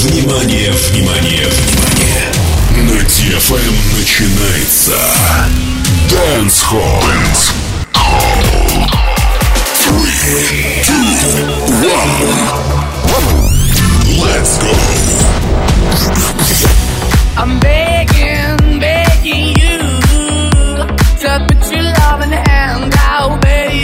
Внимание, внимание, внимание! На DFM начинается Dance Hall. Dance Hall. Three, two, one. Let's go. I'm begging, begging you to put your love in the hand out, baby.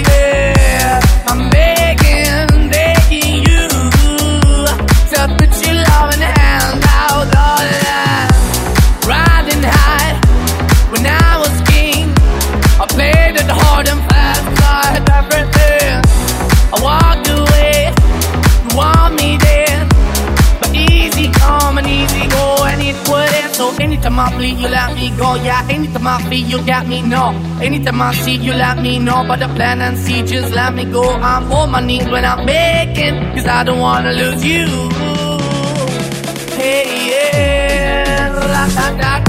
So anytime I bleed, you let me go. Yeah, anytime I feel, you got me. No, anytime I see, you let me know. But the plan and see, just let me go. I'm on my knees when I'm begging, cause I don't wanna lose you. Hey, yeah, la da da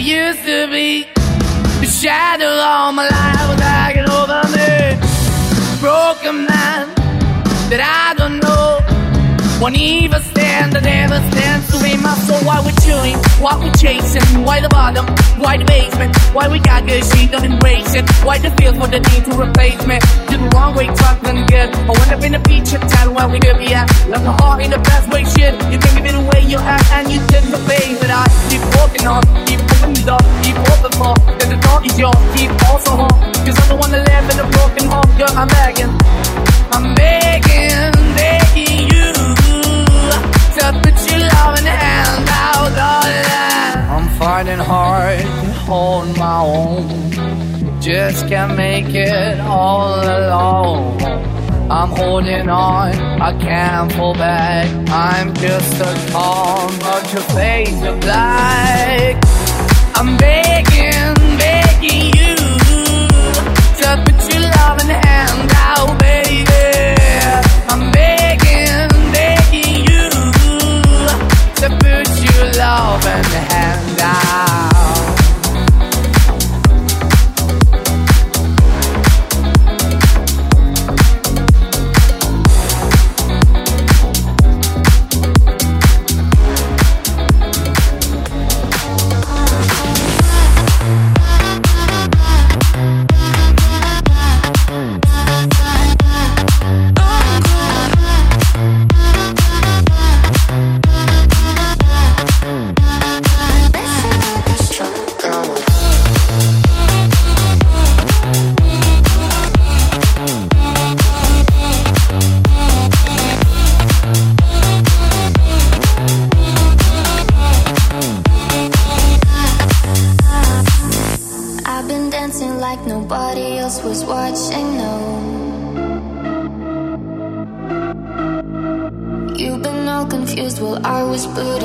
used to be. The shadow all my life was hanging over me. Broken man that I don't know. Won't even stand, I never stand to be my soul. Why we chewing? Why we chasing? Why the bottom? Why the basement? Why we got good shit, don't embrace it? Why the feel for the need to replace me? Did the wrong way, talk done good. I went up in the feature town where we could be at. Left the heart in the best way, shit. You can give it away, you have, and you didn't obey. But I keep walking on, keep moving the door, keep open for. Cause the door is yours, keep also home. Cause I don't wanna live in a broken home, girl, I'm begging. I'm begging, begging you to put your love in the hand out, darling. I'm fighting hard to hold my own. Just can't make it all alone. I'm holding on, I can't fall back. I'm just a call, but your face of black. I'm begging, begging you to put your love in hand out, baby. To put your love and the hand out. Was putting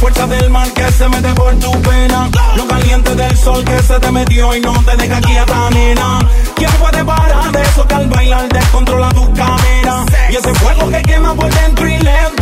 Fuerza del mar que se mete por tu pena. Lo caliente del sol que se te metió y no te deja quieta, nena. ¿Quién puede parar de eso que al bailar descontrola tu cadera? Y ese fuego que quema por dentro y lento.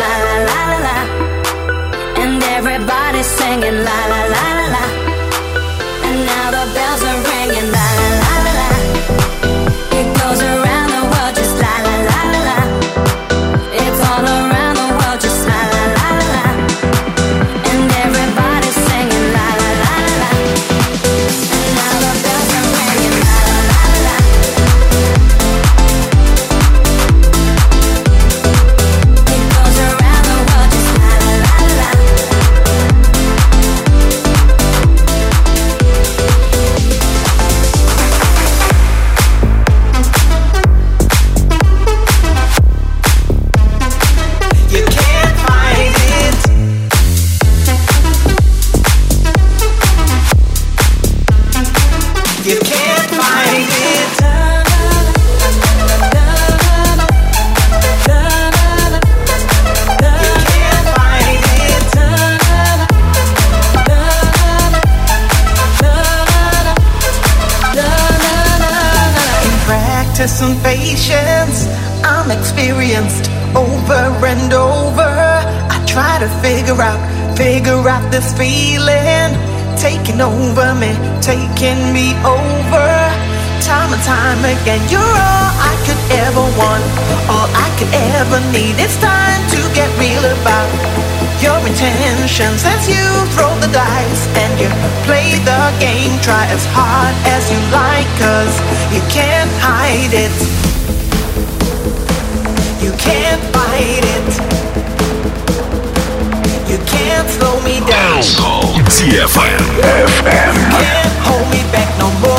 la la la la, and everybody's singing la la la. and you're all I could ever want, all I could ever need. It's time to get real about your intentions as you throw the dice and you play the game. Try as hard as you like, cause you can't hide it. You can't fight it. You can't slow me down. DFM. FM. You can't hold me back no more.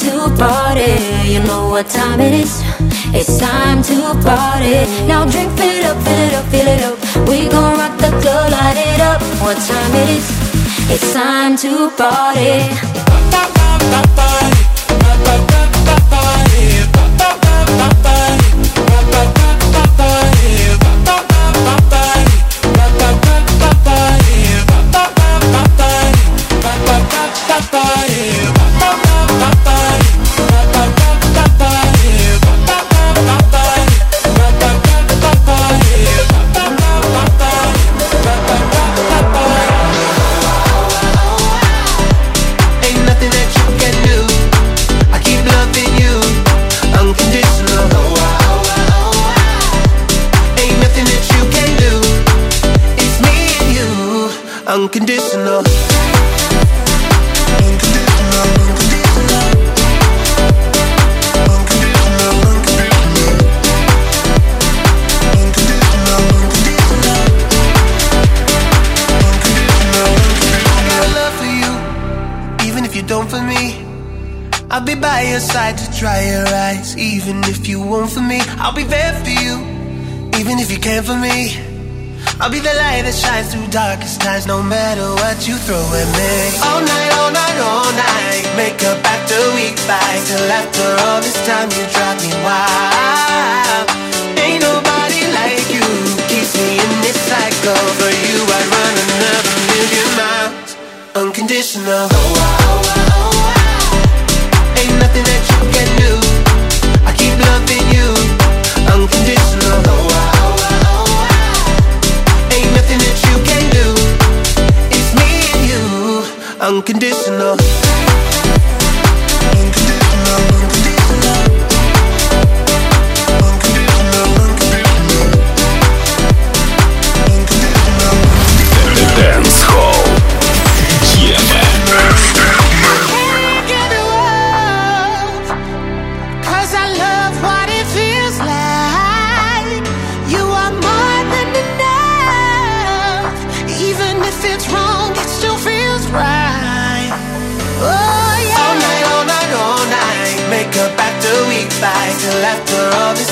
to party. You know what time it is? It's time to party. Now drink, fill it up, fill it up, fill it up. We gon' rock the club, light it up. What time it is? It's time to party. Party. I'll be there for you, even if you came for me. I'll be the light that shines through darkest times, no matter what you throw at me. All night, all night, all night. Make up after week fight. Till after all this time, you drive me wild. Ain't nobody like you. Keeps me in this cycle. For you, I'd run another million miles. Unconditional. Oh, oh, oh, oh, oh. Ain't nothing that you can do. I keep loving you unconditional.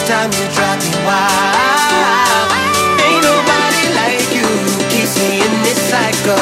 time you drop me wild. Ain't nobody like you keeps me in this cycle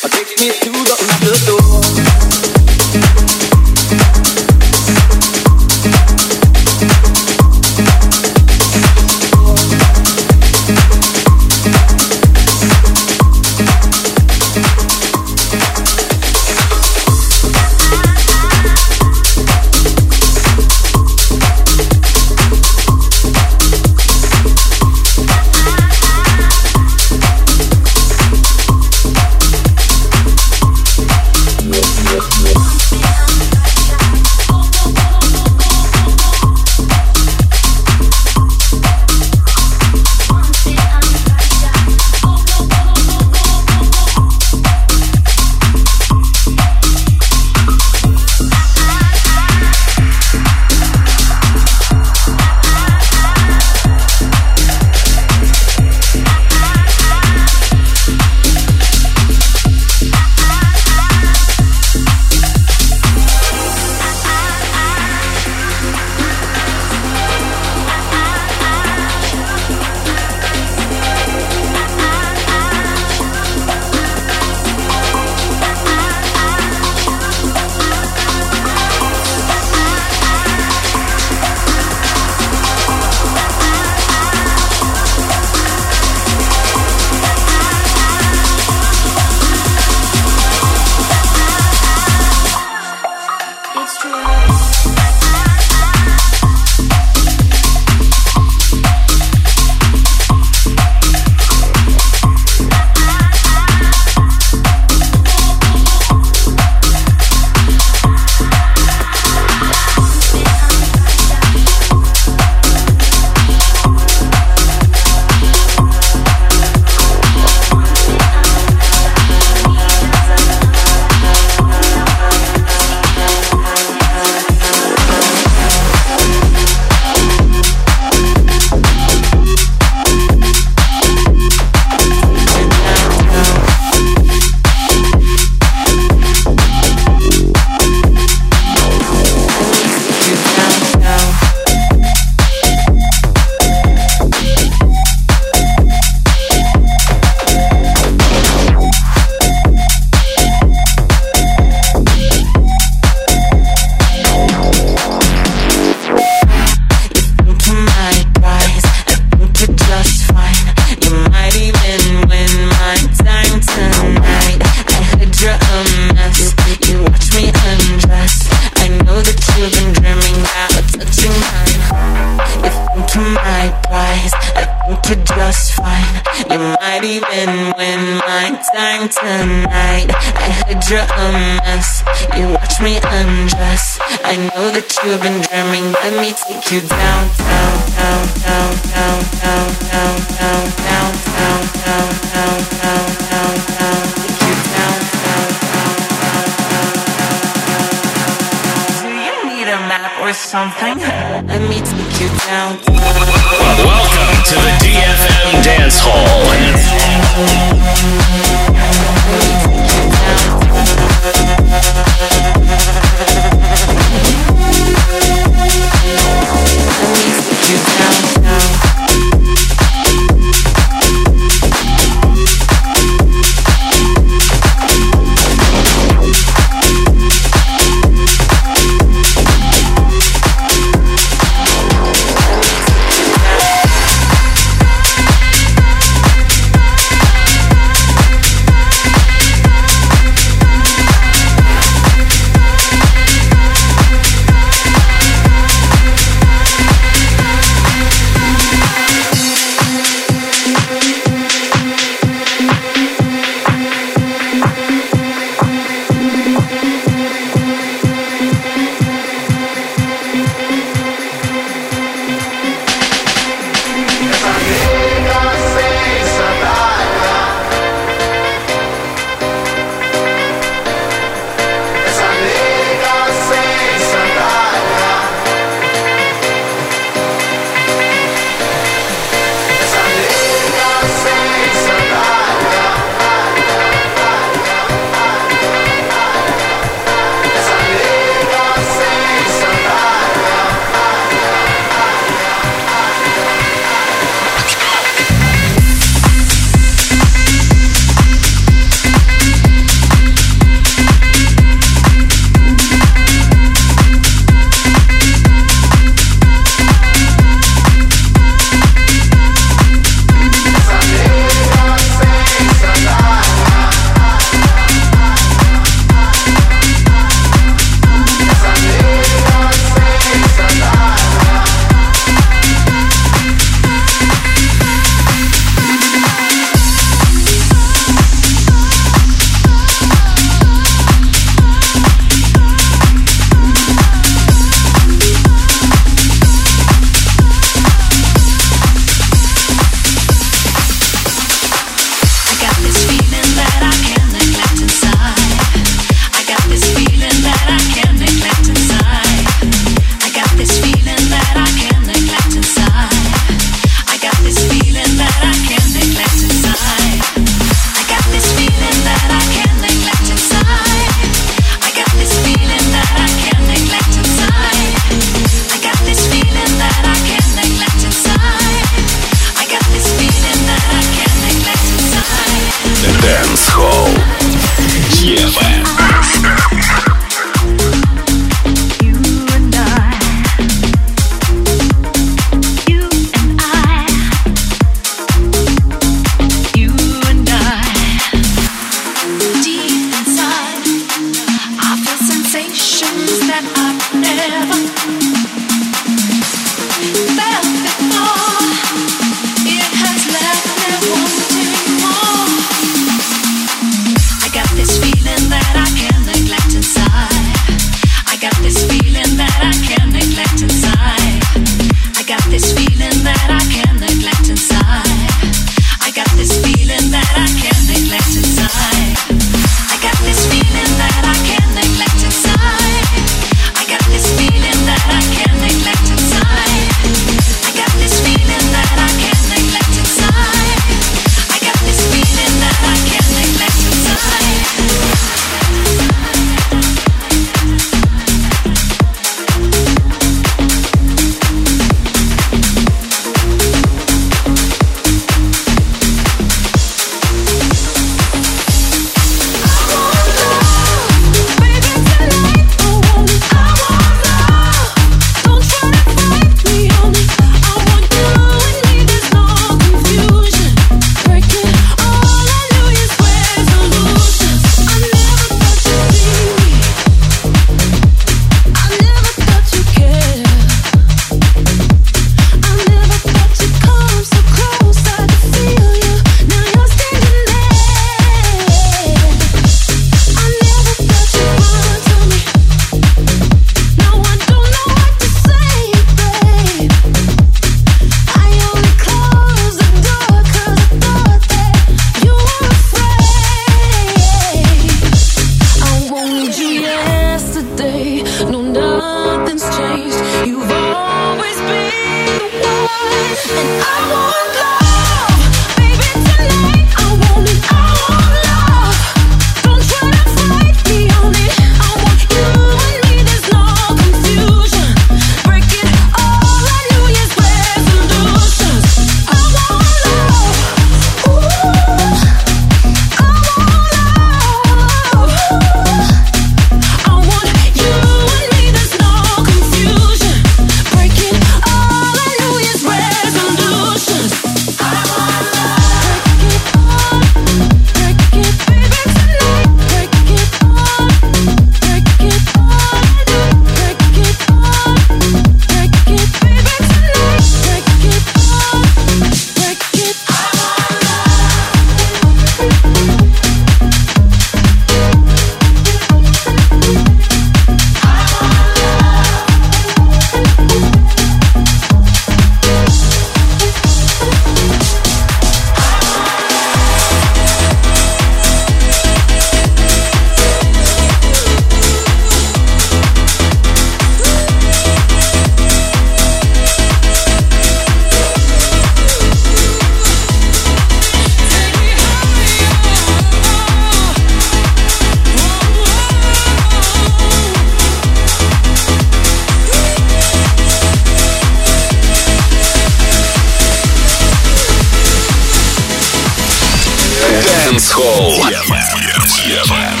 Dance Hall. DFM. There's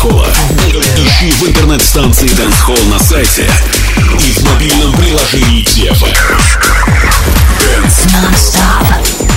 Дэнсхолла. Ищи в интернет-станции Дэнсхолл на сайте и в мобильном приложении TFM. Dance. Non-stop.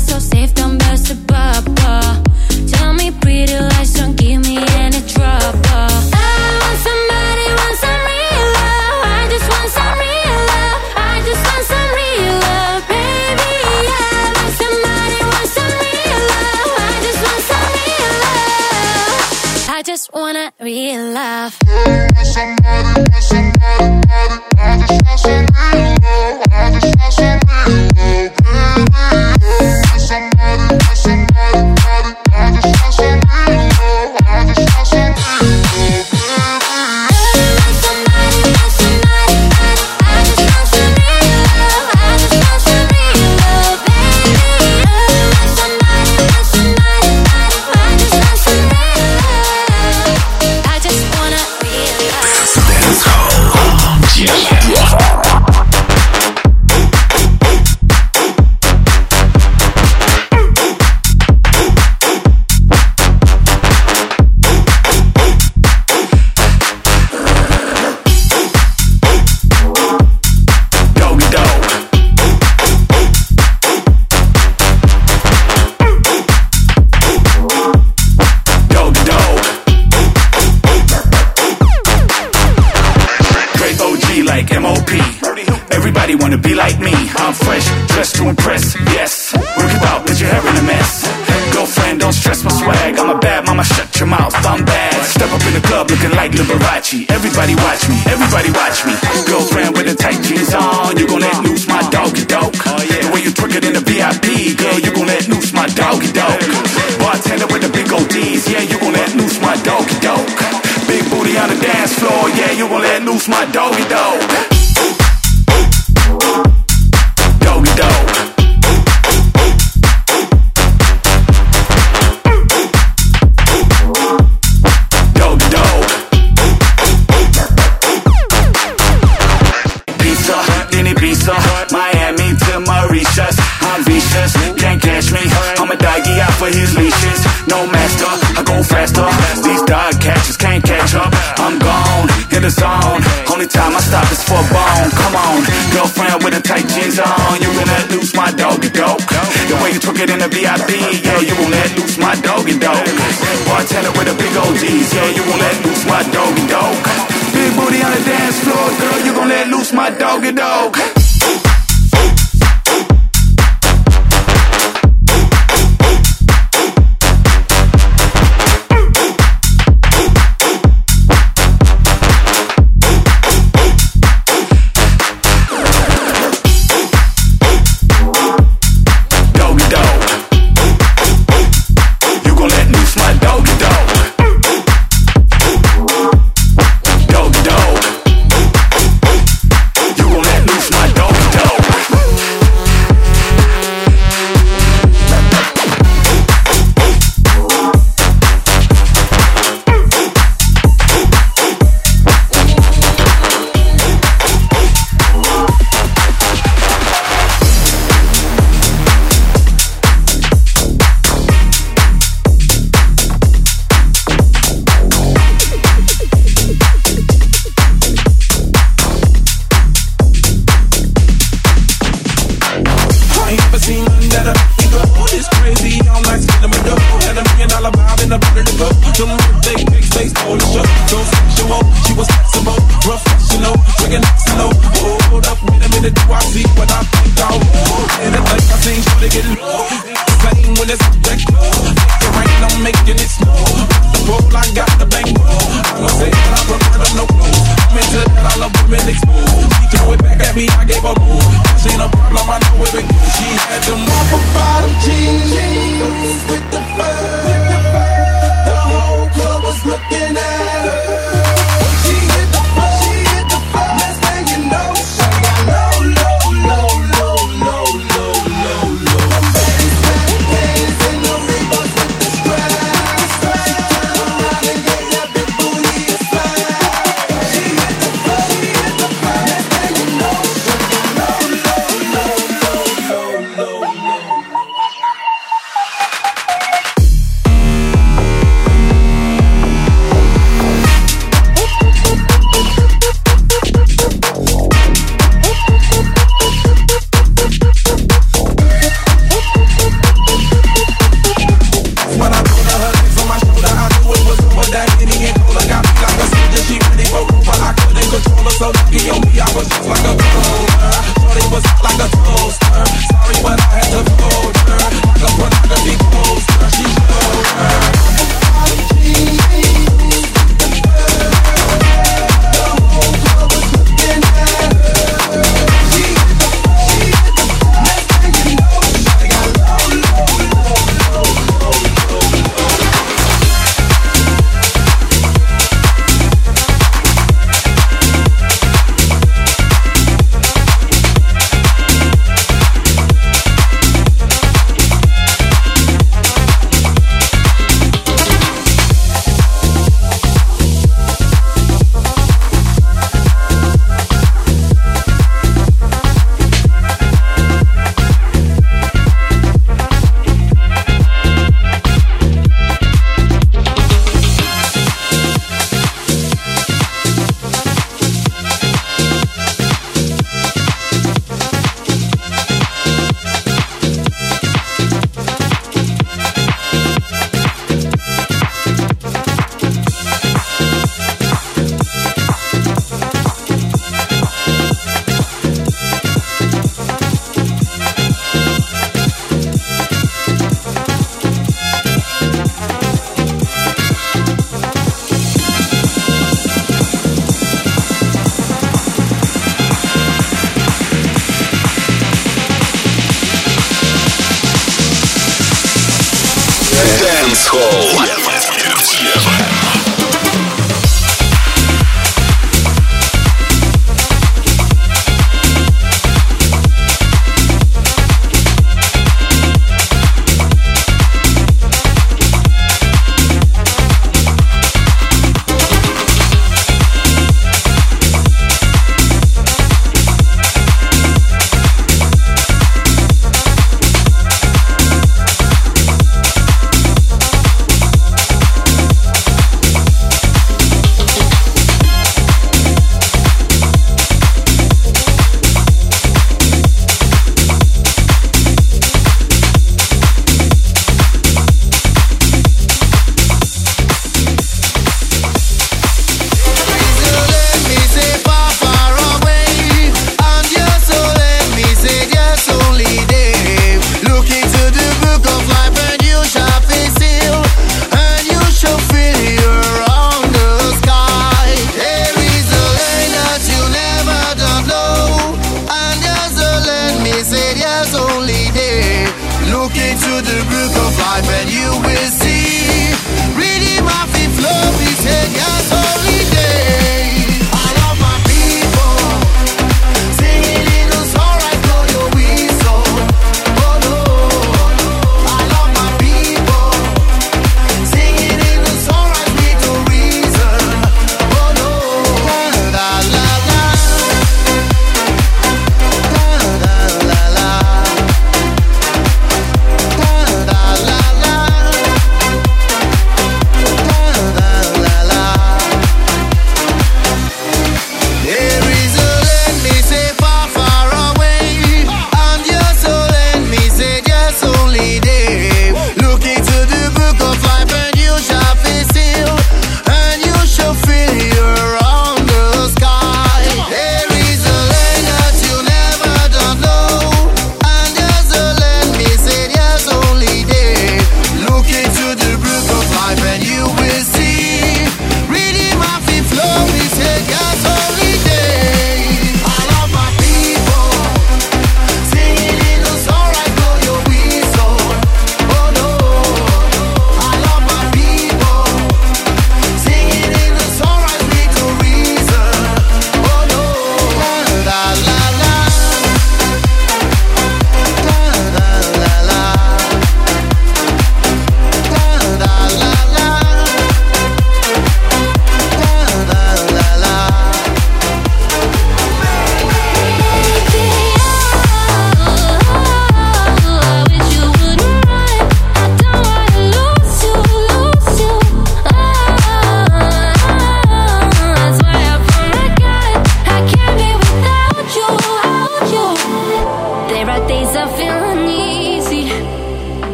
So safe, don't burst a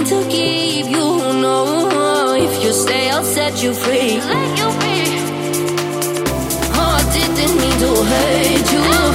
need to keep you no. if you stay I'll set you free. Let you be. Oh I didn't mean to hurt you.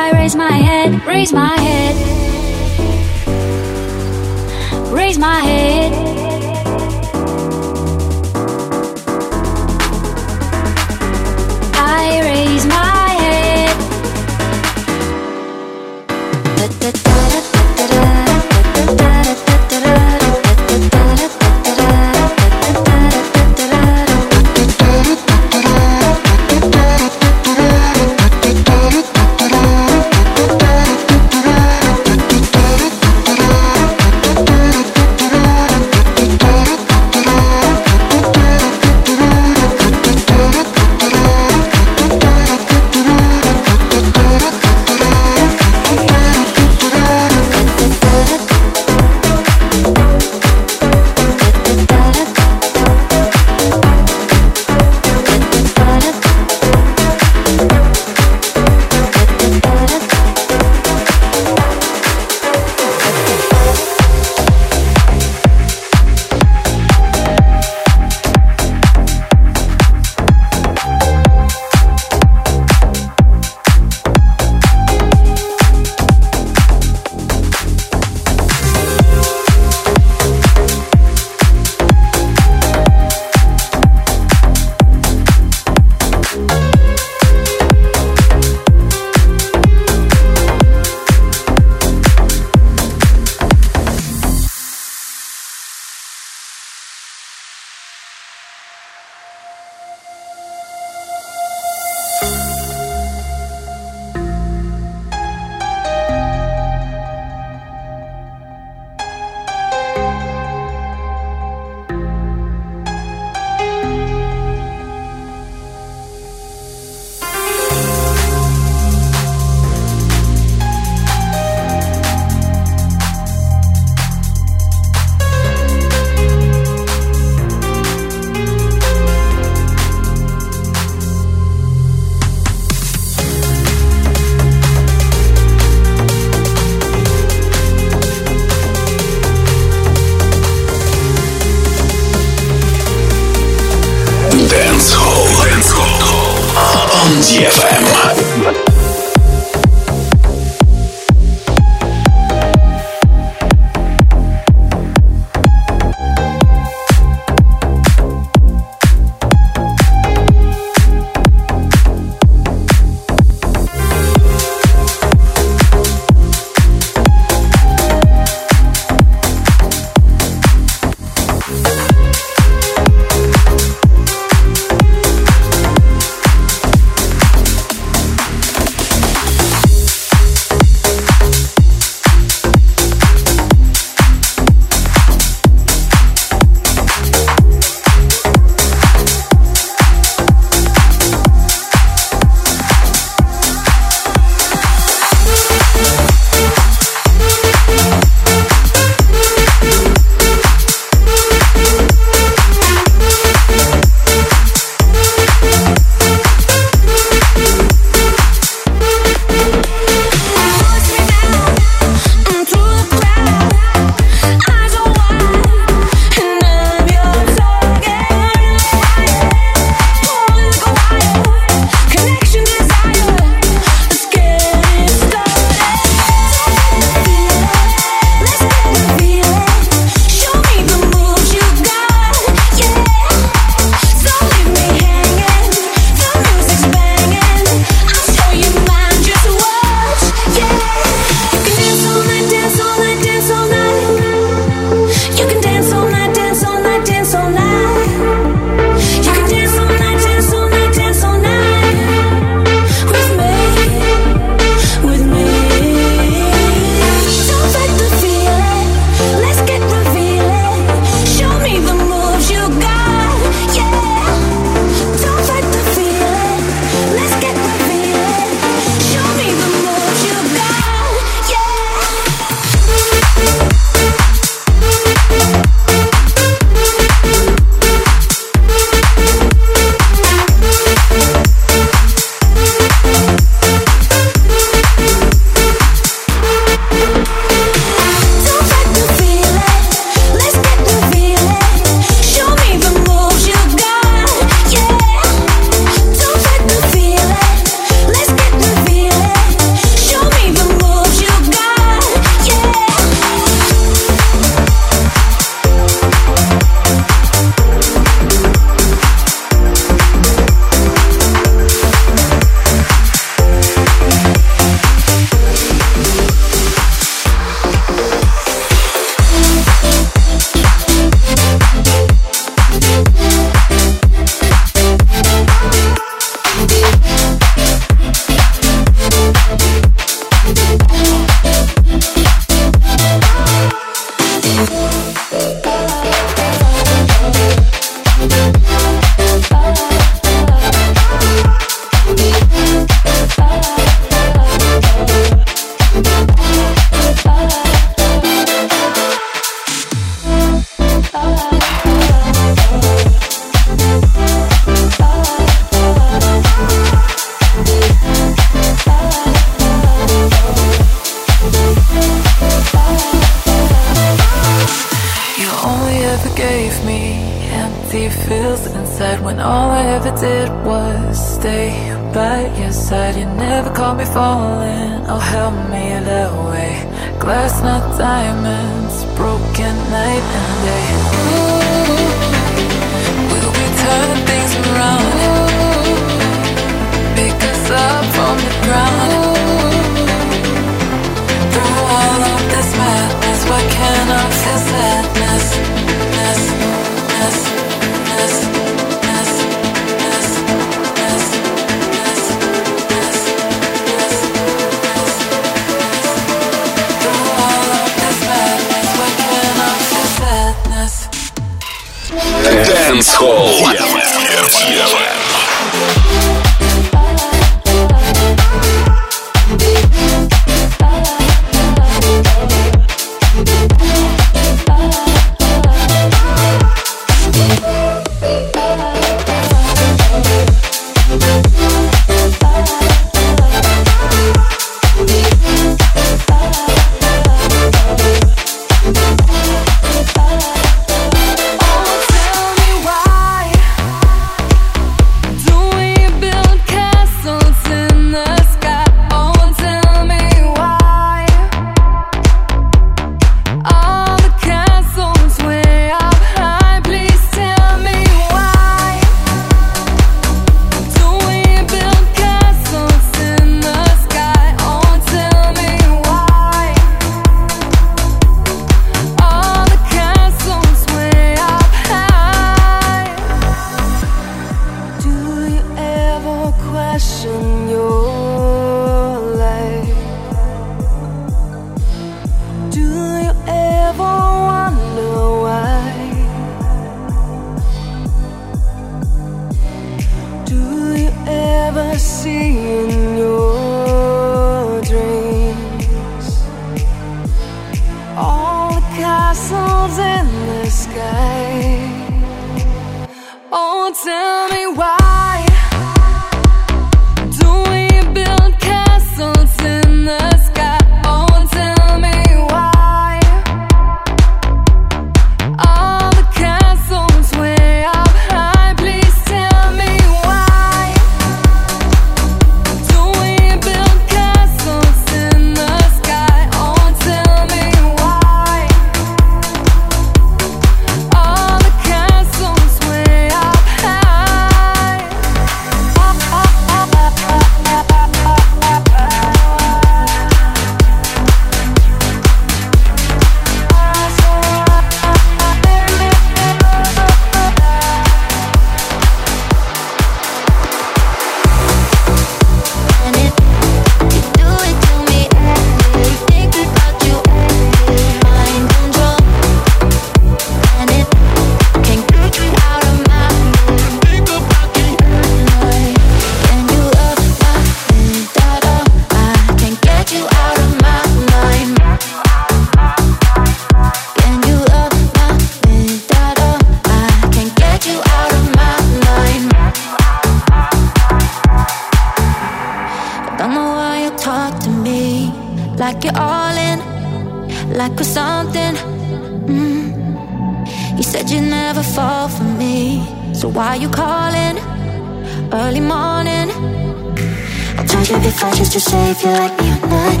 if you like me or not.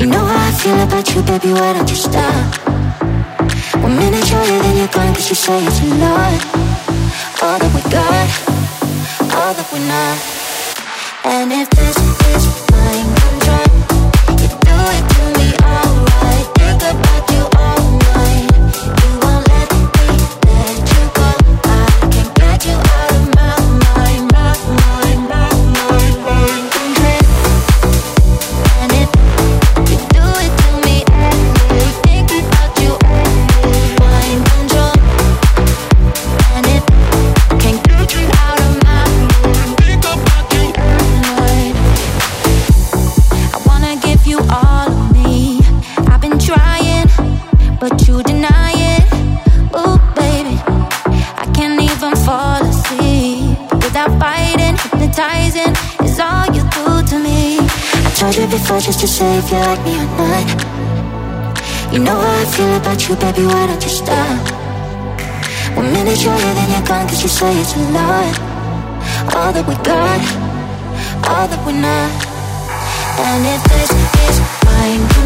You know how I feel about you, baby, why don't you stop? One minute you're here, then you're gone, cause you say it's a lot. All that we got, all that we're not. And if this if you like me or not. You know how I feel about you, baby, why don't you stop? One minute you're here, then you're gone, cause you say it's a lot. All that we got, all that we're not. And if this is mine,